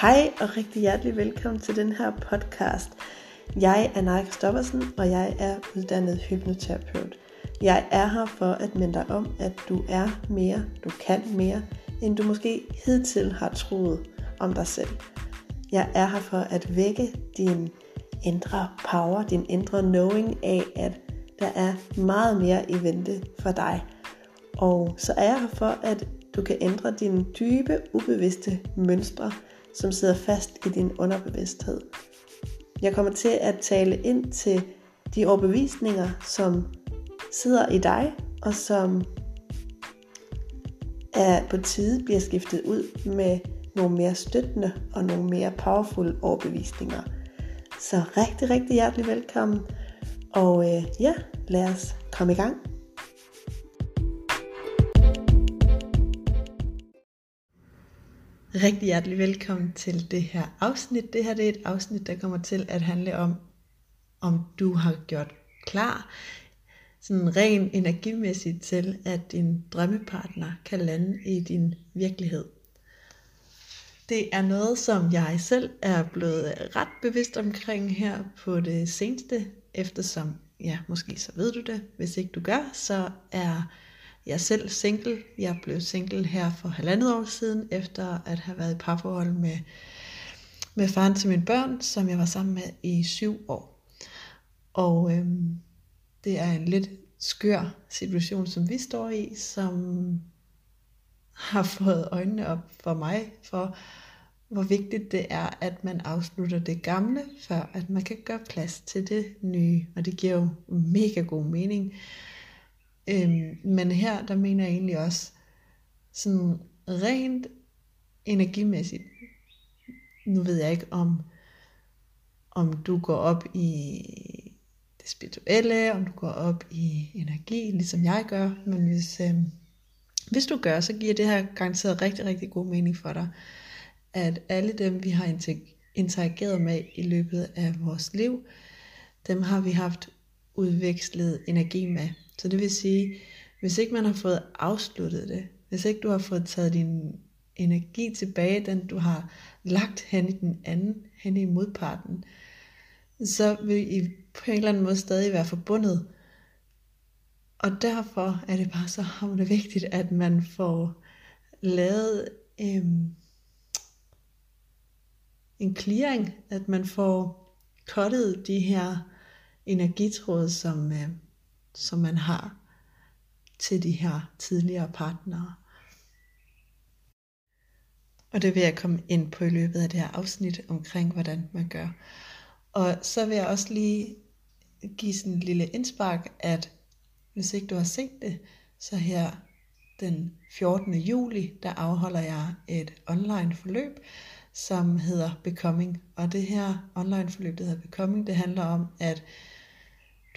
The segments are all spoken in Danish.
Hej og rigtig hjertelig velkommen til den her podcast. Jeg er Naja Kristoffersen, og jeg er uddannet hypnoterapeut. Jeg er her for at minde dig om, at du er mere, du kan mere, end du måske hidtil har troet om dig selv. Jeg er her for at vække din indre power, din indre knowing af, at der er meget mere i vente for dig. Og så er jeg her for, at du kan ændre dine dybe, ubevidste mønstre, som sidder fast i din underbevidsthed. Jeg kommer til at tale ind til de overbevisninger, som sidder i dig, og som er på tide bliver skiftet ud med nogle mere støttende og nogle mere powerful overbevisninger. Så rigtig, rigtig hjertelig velkommen. Og øh, ja, lad os komme i gang. Rigtig hjertelig velkommen til det her afsnit. Det her det er et afsnit, der kommer til at handle om, om du har gjort klar, sådan ren energimæssigt til, at din drømmepartner kan lande i din virkelighed. Det er noget, som jeg selv er blevet ret bevidst omkring her på det seneste, eftersom, ja, måske så ved du det, hvis ikke du gør, så er jeg er selv single. Jeg blev single her for halvandet år siden, efter at have været i parforhold med, med faren til mine børn, som jeg var sammen med i syv år. Og øhm, det er en lidt skør situation, som vi står i, som har fået øjnene op for mig, for hvor vigtigt det er, at man afslutter det gamle, før at man kan gøre plads til det nye. Og det giver jo mega god mening. Øhm, men her, der mener jeg egentlig også sådan rent energimæssigt. Nu ved jeg ikke om, om du går op i det spirituelle, om du går op i energi, ligesom jeg gør. Men hvis, øhm, hvis du gør, så giver det her garanteret rigtig, rigtig god mening for dig. At alle dem, vi har interageret med i løbet af vores liv, dem har vi haft udvekslet energi med. Så det vil sige, hvis ikke man har fået afsluttet det, hvis ikke du har fået taget din energi tilbage, den du har lagt hen i den anden, hen i modparten, så vil I på en eller anden måde stadig være forbundet. Og derfor er det bare så hamrende vigtigt, at man får lavet øhm, en clearing, at man får kottet de her energitråde, som, øh, som man har til de her tidligere partnere. Og det vil jeg komme ind på i løbet af det her afsnit omkring, hvordan man gør. Og så vil jeg også lige give sådan en lille indspark, at hvis ikke du har set det, så her den 14. juli, der afholder jeg et online forløb, som hedder Becoming. Og det her online forløb, der hedder Becoming, det handler om, at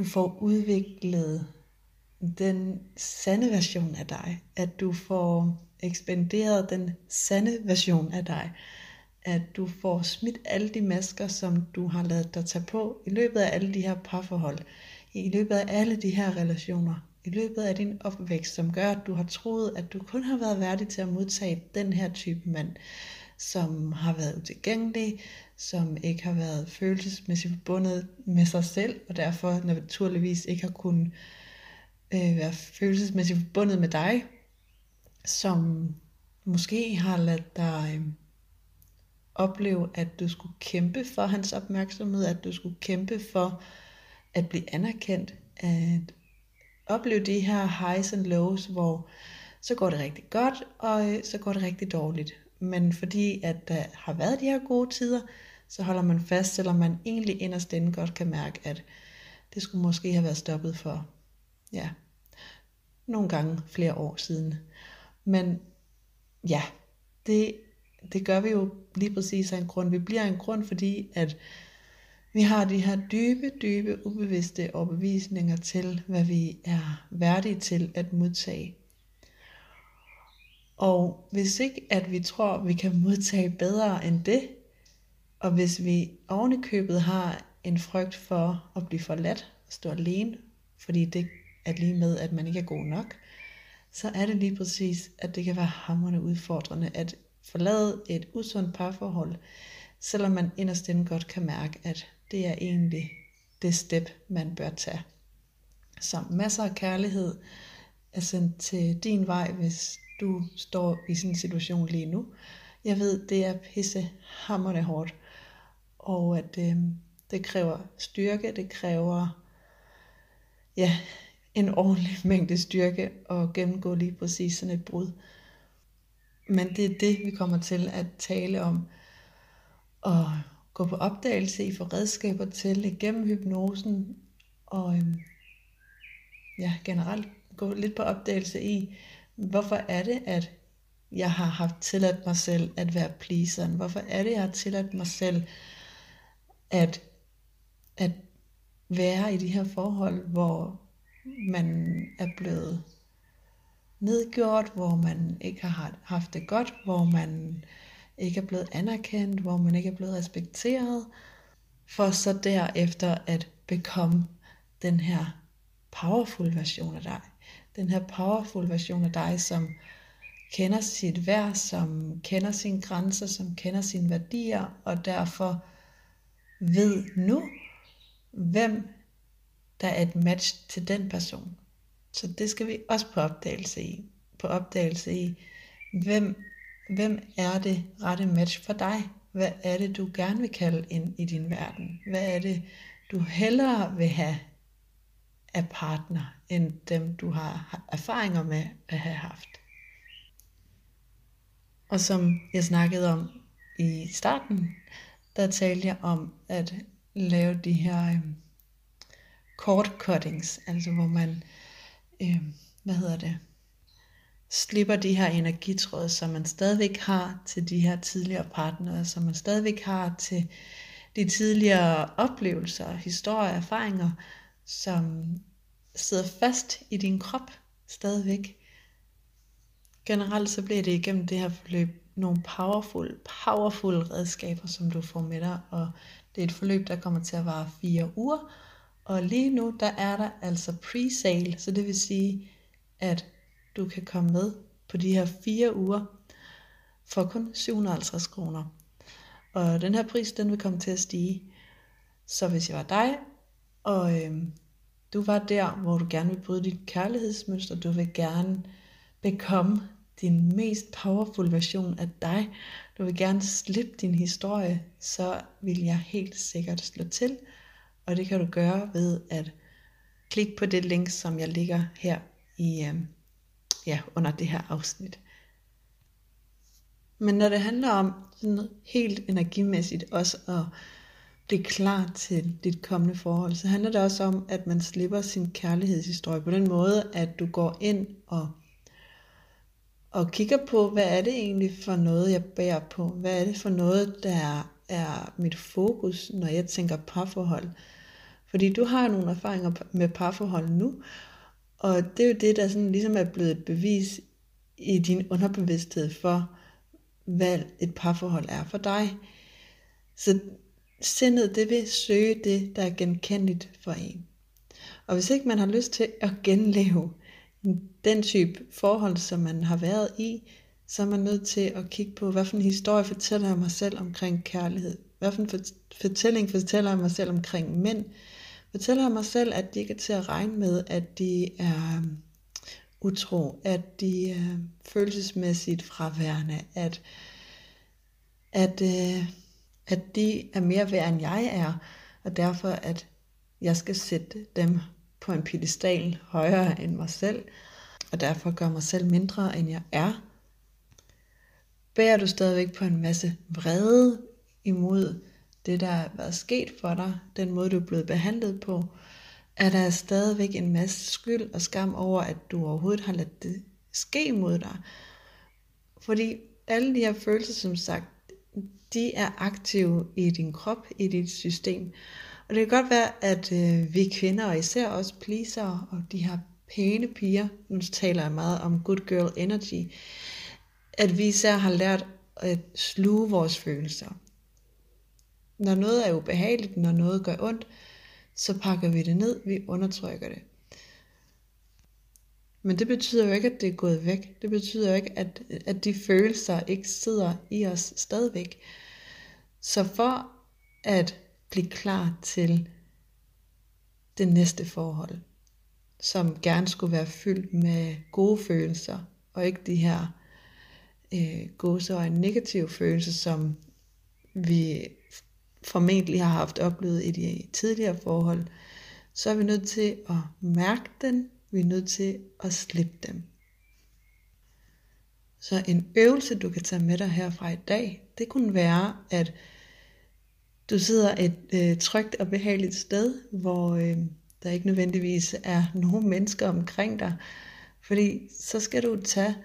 du får udviklet den sande version af dig, at du får ekspanderet den sande version af dig, at du får smidt alle de masker, som du har lavet dig tage på i løbet af alle de her parforhold, i løbet af alle de her relationer, i løbet af din opvækst, som gør, at du har troet, at du kun har været værdig til at modtage den her type mand, som har været utilgængelig, som ikke har været følelsesmæssigt forbundet med sig selv, og derfor naturligvis ikke har kunnet øh, være følelsesmæssigt forbundet med dig, som måske har ladt dig øh, opleve, at du skulle kæmpe for hans opmærksomhed, at du skulle kæmpe for at blive anerkendt, at opleve de her highs and lows, hvor så går det rigtig godt, og øh, så går det rigtig dårligt. Men fordi at der har været de her gode tider, så holder man fast, selvom man egentlig inderst inde godt kan mærke, at det skulle måske have været stoppet for, ja, nogle gange flere år siden. Men ja, det, det gør vi jo lige præcis af en grund. Vi bliver en grund, fordi at vi har de her dybe, dybe, ubevidste overbevisninger til, hvad vi er værdige til at modtage. Og hvis ikke at vi tror, at vi kan modtage bedre end det, og hvis vi ovenikøbet købet har en frygt for at blive forladt og stå alene, fordi det er lige med, at man ikke er god nok, så er det lige præcis, at det kan være hammerne udfordrende at forlade et usundt parforhold, selvom man inderst inde godt kan mærke, at det er egentlig det step, man bør tage. Så masser af kærlighed er sendt til din vej, hvis du står i sådan en situation lige nu. Jeg ved, det er pisse hammerne hårdt, og at øh, det kræver styrke, det kræver ja, en ordentlig mængde styrke at gennemgå lige præcis sådan et brud. Men det er det, vi kommer til at tale om. Og gå på opdagelse i, for redskaber til igennem hypnosen. Og øhm, ja, generelt gå lidt på opdagelse i, hvorfor er det, at jeg har haft tilladt mig selv at være pleaseren? Hvorfor er det, jeg har tilladt mig selv at, at være i de her forhold, hvor man er blevet nedgjort, hvor man ikke har haft det godt, hvor man ikke er blevet anerkendt, hvor man ikke er blevet respekteret, for så derefter at bekomme den her powerful version af dig. Den her powerful version af dig, som kender sit værd, som kender sine grænser, som kender sine værdier, og derfor ved nu, hvem der er et match til den person. Så det skal vi også på opdagelse i. På opdagelse i, hvem, hvem er det rette match for dig? Hvad er det, du gerne vil kalde ind i din verden? Hvad er det, du hellere vil have af partner, end dem, du har erfaringer med at have haft? Og som jeg snakkede om i starten, der talte jeg om at lave de her øh, cord cuttings, altså hvor man, øh, hvad hedder det, slipper de her energitråde, som man stadigvæk har til de her tidligere partnere, som man stadigvæk har til de tidligere oplevelser, historier, erfaringer, som sidder fast i din krop stadigvæk. Generelt så bliver det igennem det her forløb nogle powerful, powerful redskaber, som du får med dig, og det er et forløb, der kommer til at vare fire uger, og lige nu, der er der altså pre-sale, så det vil sige, at du kan komme med på de her fire uger for kun 750 kroner. Og den her pris, den vil komme til at stige. Så hvis jeg var dig, og øhm, du var der, hvor du gerne vil bryde dit kærlighedsmønster, du vil gerne bekomme din mest powerful version af dig, du vil gerne slippe din historie, så vil jeg helt sikkert slå til og det kan du gøre ved at klikke på det link, som jeg ligger her i, øh, ja, under det her afsnit. Men når det handler om sådan helt energimæssigt også at blive klar til dit kommende forhold, så handler det også om, at man slipper sin kærlighedshistorie på den måde, at du går ind og, og kigger på, hvad er det egentlig for noget, jeg bærer på? Hvad er det for noget, der er mit fokus, når jeg tænker parforhold? Fordi du har nogle erfaringer med parforhold nu, og det er jo det, der sådan ligesom er blevet et bevis i din underbevidsthed for, hvad et parforhold er for dig. Så sindet, det vil søge det, der er genkendeligt for en. Og hvis ikke man har lyst til at genleve den type forhold, som man har været i, så er man nødt til at kigge på, hvad for en historie fortæller jeg mig selv omkring kærlighed. Hvad for en fortælling fortæller jeg mig selv omkring mænd fortæller mig selv, at de ikke er til at regne med, at de er øh, utro, at de er følelsesmæssigt fraværende, at, at, øh, at de er mere værd end jeg er, og derfor at jeg skal sætte dem på en pedestal højere end mig selv, og derfor gør mig selv mindre end jeg er. Bærer du stadigvæk på en masse vrede imod det, der er været sket for dig, den måde, du er blevet behandlet på, er der stadigvæk en masse skyld og skam over, at du overhovedet har ladt det ske mod dig. Fordi alle de her følelser, som sagt, de er aktive i din krop, i dit system. Og det kan godt være, at øh, vi kvinder, og især også pleaser og de her pæne piger, nu taler jeg meget om good girl energy, at vi især har lært at sluge vores følelser. Når noget er ubehageligt, når noget gør ondt, så pakker vi det ned, vi undertrykker det. Men det betyder jo ikke, at det er gået væk. Det betyder jo ikke, at, at de følelser ikke sidder i os stadigvæk. Så for at blive klar til det næste forhold, som gerne skulle være fyldt med gode følelser, og ikke de her øh, gåse negative følelser, som vi formentlig har haft oplevet i de tidligere forhold, så er vi nødt til at mærke den, vi er nødt til at slippe dem. Så en øvelse, du kan tage med dig herfra i dag, det kunne være, at du sidder et øh, trygt og behageligt sted, hvor øh, der ikke nødvendigvis er nogen mennesker omkring dig. Fordi så skal du tage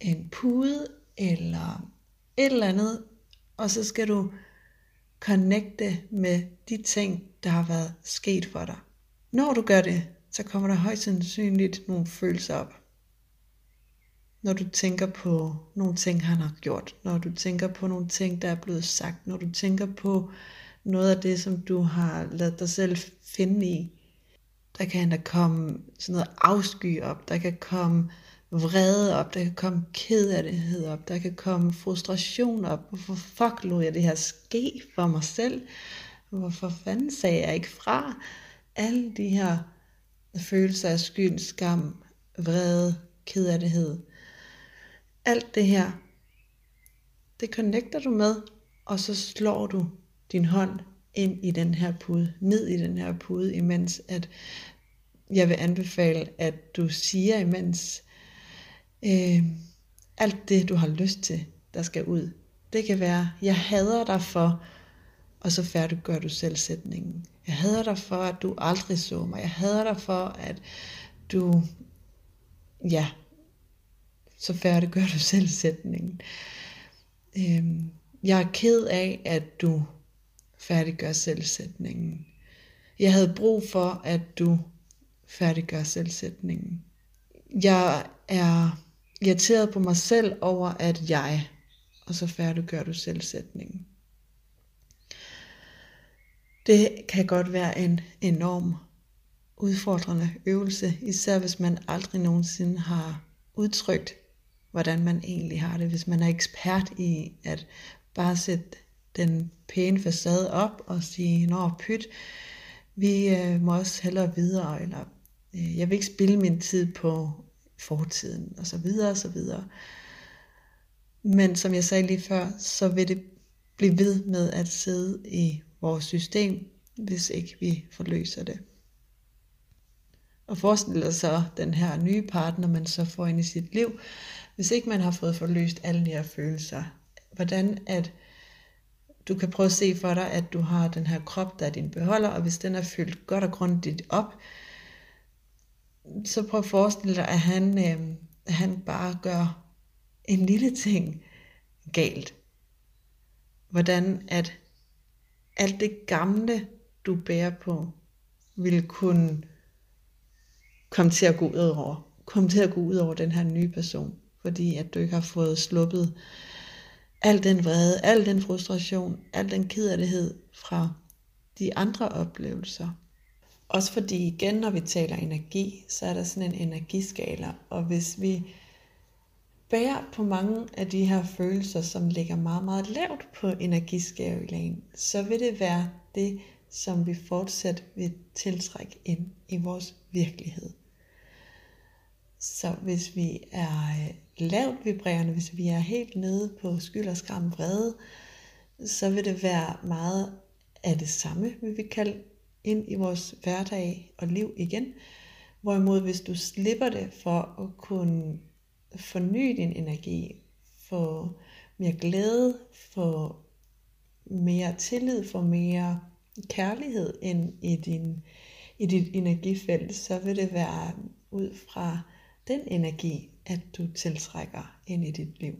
en pude eller et eller andet, og så skal du connecte med de ting, der har været sket for dig. Når du gør det, så kommer der højst sandsynligt nogle følelser op. Når du tænker på nogle ting, han har gjort, når du tænker på nogle ting, der er blevet sagt, når du tænker på noget af det, som du har lavet dig selv finde i, der kan der komme sådan noget afsky op, der kan komme vrede op, der kan komme kederlighed op, der kan komme frustration op. Hvorfor fuck lod jeg det her ske for mig selv? Hvorfor fanden sagde jeg ikke fra? Alle de her følelser af skyld, skam, vrede, kederlighed. Alt det her, det connecter du med, og så slår du din hånd ind i den her pude, ned i den her pude, imens at jeg vil anbefale, at du siger imens øh, alt det, du har lyst til, der skal ud. Det kan være, jeg hader dig for, og så færdiggør du selv sætningen. Jeg hader dig for, at du aldrig så mig. Jeg hader dig for, at du, ja, så færdiggør du selv sætningen. Øh, jeg er ked af, at du færdiggør selvsætningen. Jeg havde brug for, at du færdiggør selvsætningen. Jeg er irriteret på mig selv over, at jeg, og så færdiggør du selvsætningen. Det kan godt være en enorm udfordrende øvelse, især hvis man aldrig nogensinde har udtrykt, hvordan man egentlig har det. Hvis man er ekspert i at bare sætte den pæne facade op og sige, nå pyt, vi øh, må også hellere videre, eller øh, jeg vil ikke spille min tid på fortiden, og så videre, og så videre. Men som jeg sagde lige før, så vil det blive ved med at sidde i vores system, hvis ikke vi forløser det. Og forestil dig så den her nye partner, man så får ind i sit liv, hvis ikke man har fået forløst alle de her følelser. Hvordan at du kan prøve at se for dig, at du har den her krop, der er din beholder, og hvis den er fyldt godt og grundigt op, så prøv at forestille dig, at han, øh, han bare gør en lille ting galt. Hvordan at alt det gamle, du bærer på, vil kunne komme til at gå ud over, komme til at gå ud over den her nye person, fordi at du ikke har fået sluppet al den vrede, al den frustration, al den kederlighed fra de andre oplevelser. Også fordi igen, når vi taler energi, så er der sådan en energiskala, og hvis vi bærer på mange af de her følelser, som ligger meget, meget lavt på energiskalaen, så vil det være det, som vi fortsat vil tiltrække ind i vores virkelighed. Så hvis vi er øh, lavt vibrerende, hvis vi er helt nede på skyld og skam vrede, så vil det være meget af det samme, vi vil kalde ind i vores hverdag og liv igen. Hvorimod hvis du slipper det for at kunne forny din energi, få mere glæde, få mere tillid, få mere kærlighed ind i, din, i dit energifelt, så vil det være ud fra den energi, at du tiltrækker ind i dit liv.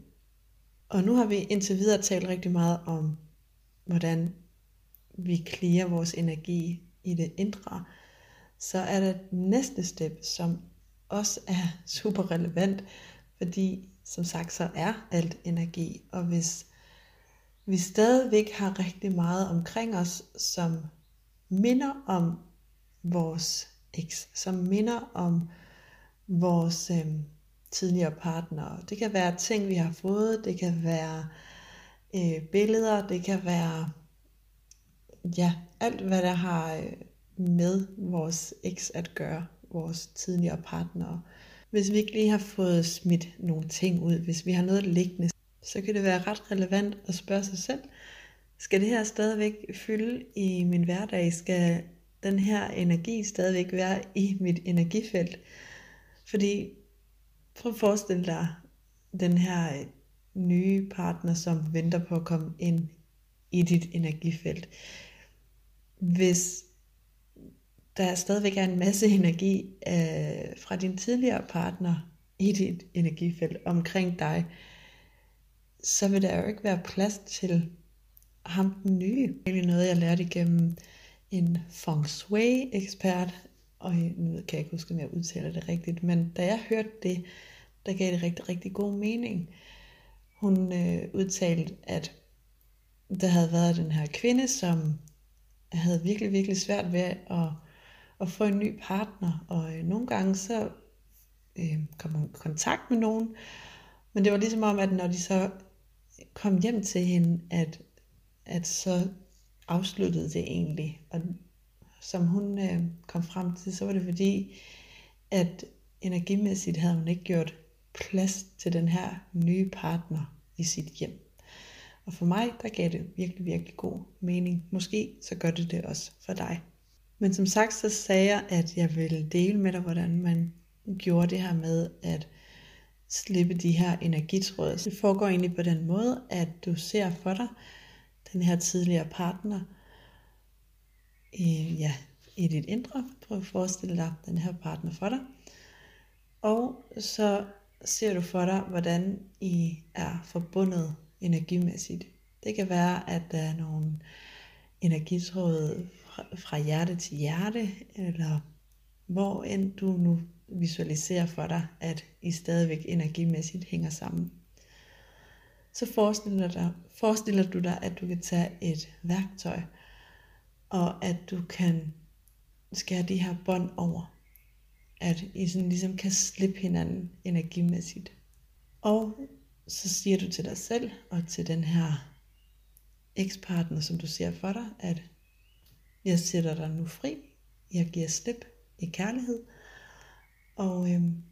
Og nu har vi indtil videre talt rigtig meget om, hvordan vi klirer vores energi i det indre. Så er der næste step, som også er super relevant, fordi som sagt så er alt energi, og hvis vi stadigvæk har rigtig meget omkring os, som minder om vores eks, som minder om vores øh, tidligere partnere. Det kan være ting, vi har fået, det kan være øh, billeder, det kan være ja, alt hvad der har øh, med vores eks at gøre, vores tidligere partnere. Hvis vi ikke lige har fået smidt nogle ting ud, hvis vi har noget liggende, så kan det være ret relevant at spørge sig selv, skal det her stadigvæk fylde i min hverdag? Skal den her energi stadigvæk være i mit energifelt? Fordi prøv at forestille dig den her øh, nye partner, som venter på at komme ind i dit energifelt. Hvis der stadigvæk er en masse energi øh, fra din tidligere partner i dit energifelt omkring dig, så vil der jo ikke være plads til ham den nye. Det er noget, jeg lærte igennem en feng shui ekspert, og nu kan jeg ikke huske, om jeg udtaler det rigtigt, men da jeg hørte det, der gav det rigtig, rigtig god mening. Hun øh, udtalte, at der havde været den her kvinde, som havde virkelig, virkelig svært ved at, at få en ny partner, og øh, nogle gange så øh, kom hun i kontakt med nogen, men det var ligesom om, at når de så kom hjem til hende, at, at så afsluttede det egentlig. Og som hun øh, kom frem til, så var det fordi, at energimæssigt havde hun ikke gjort plads til den her nye partner i sit hjem. Og for mig, der gav det virkelig, virkelig god mening. Måske så gør det det også for dig. Men som sagt, så sagde jeg, at jeg ville dele med dig, hvordan man gjorde det her med at slippe de her energitråde. Det foregår egentlig på den måde, at du ser for dig den her tidligere partner i, ja, i dit indre. Prøv at forestille dig den her partner for dig. Og så ser du for dig, hvordan I er forbundet energimæssigt. Det kan være, at der er nogle energitråde fra hjerte til hjerte, eller hvor end du nu visualiserer for dig, at I stadigvæk energimæssigt hænger sammen. Så forestiller, dig, forestiller du dig, at du kan tage et værktøj, og at du kan skære de her bånd over at I sådan ligesom kan slippe hinanden energimæssigt. Og så siger du til dig selv og til den her ekspartner, som du ser for dig, at jeg sætter dig nu fri, jeg giver slip i kærlighed, og øhm,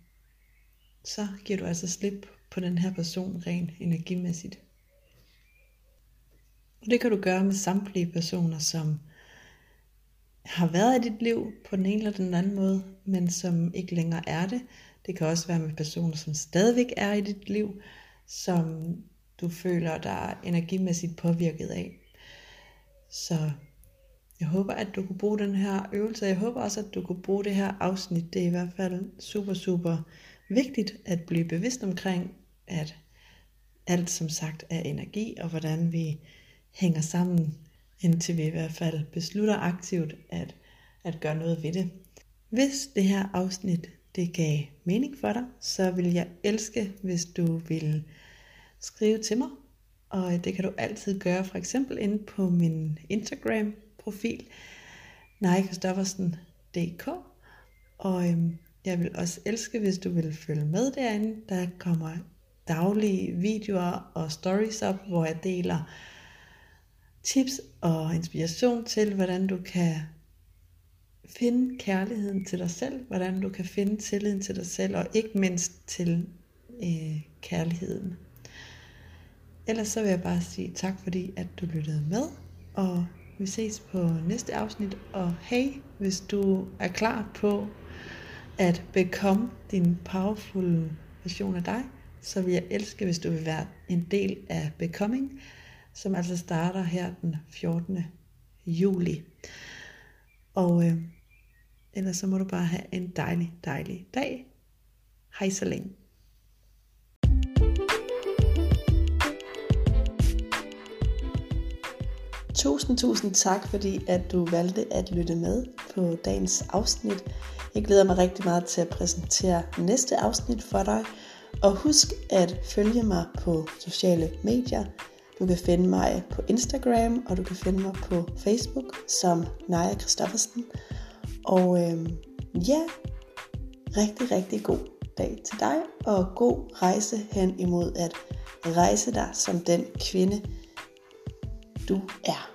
så giver du altså slip på den her person rent energimæssigt. Og det kan du gøre med samtlige personer, som har været i dit liv på den ene eller den anden måde, men som ikke længere er det. Det kan også være med personer, som stadigvæk er i dit liv, som du føler dig energimæssigt påvirket af. Så jeg håber, at du kunne bruge den her øvelse. Jeg håber også, at du kunne bruge det her afsnit. Det er i hvert fald super, super vigtigt at blive bevidst omkring, at alt som sagt er energi, og hvordan vi hænger sammen indtil vi i hvert fald beslutter aktivt at, at gøre noget ved det. Hvis det her afsnit det gav mening for dig, så vil jeg elske, hvis du vil skrive til mig. Og det kan du altid gøre for eksempel inde på min Instagram profil, nejkristoffersen.dk Og øhm, jeg vil også elske, hvis du vil følge med derinde. Der kommer daglige videoer og stories op, hvor jeg deler tips og inspiration til, hvordan du kan finde kærligheden til dig selv, hvordan du kan finde tilliden til dig selv, og ikke mindst til øh, kærligheden. Ellers så vil jeg bare sige tak, fordi at du lyttede med, og vi ses på næste afsnit, og hey, hvis du er klar på at become din powerful version af dig, så vil jeg elske, hvis du vil være en del af Becoming, som altså starter her den 14. juli. Og øh, ellers så må du bare have en dejlig, dejlig dag. Hej så længe. Tusind, tusind tak, fordi at du valgte at lytte med på dagens afsnit. Jeg glæder mig rigtig meget til at præsentere næste afsnit for dig. Og husk at følge mig på sociale medier. Du kan finde mig på Instagram, og du kan finde mig på Facebook som Naja Kristoffersen. Og øh, ja, rigtig, rigtig god dag til dig, og god rejse hen imod at rejse dig som den kvinde, du er.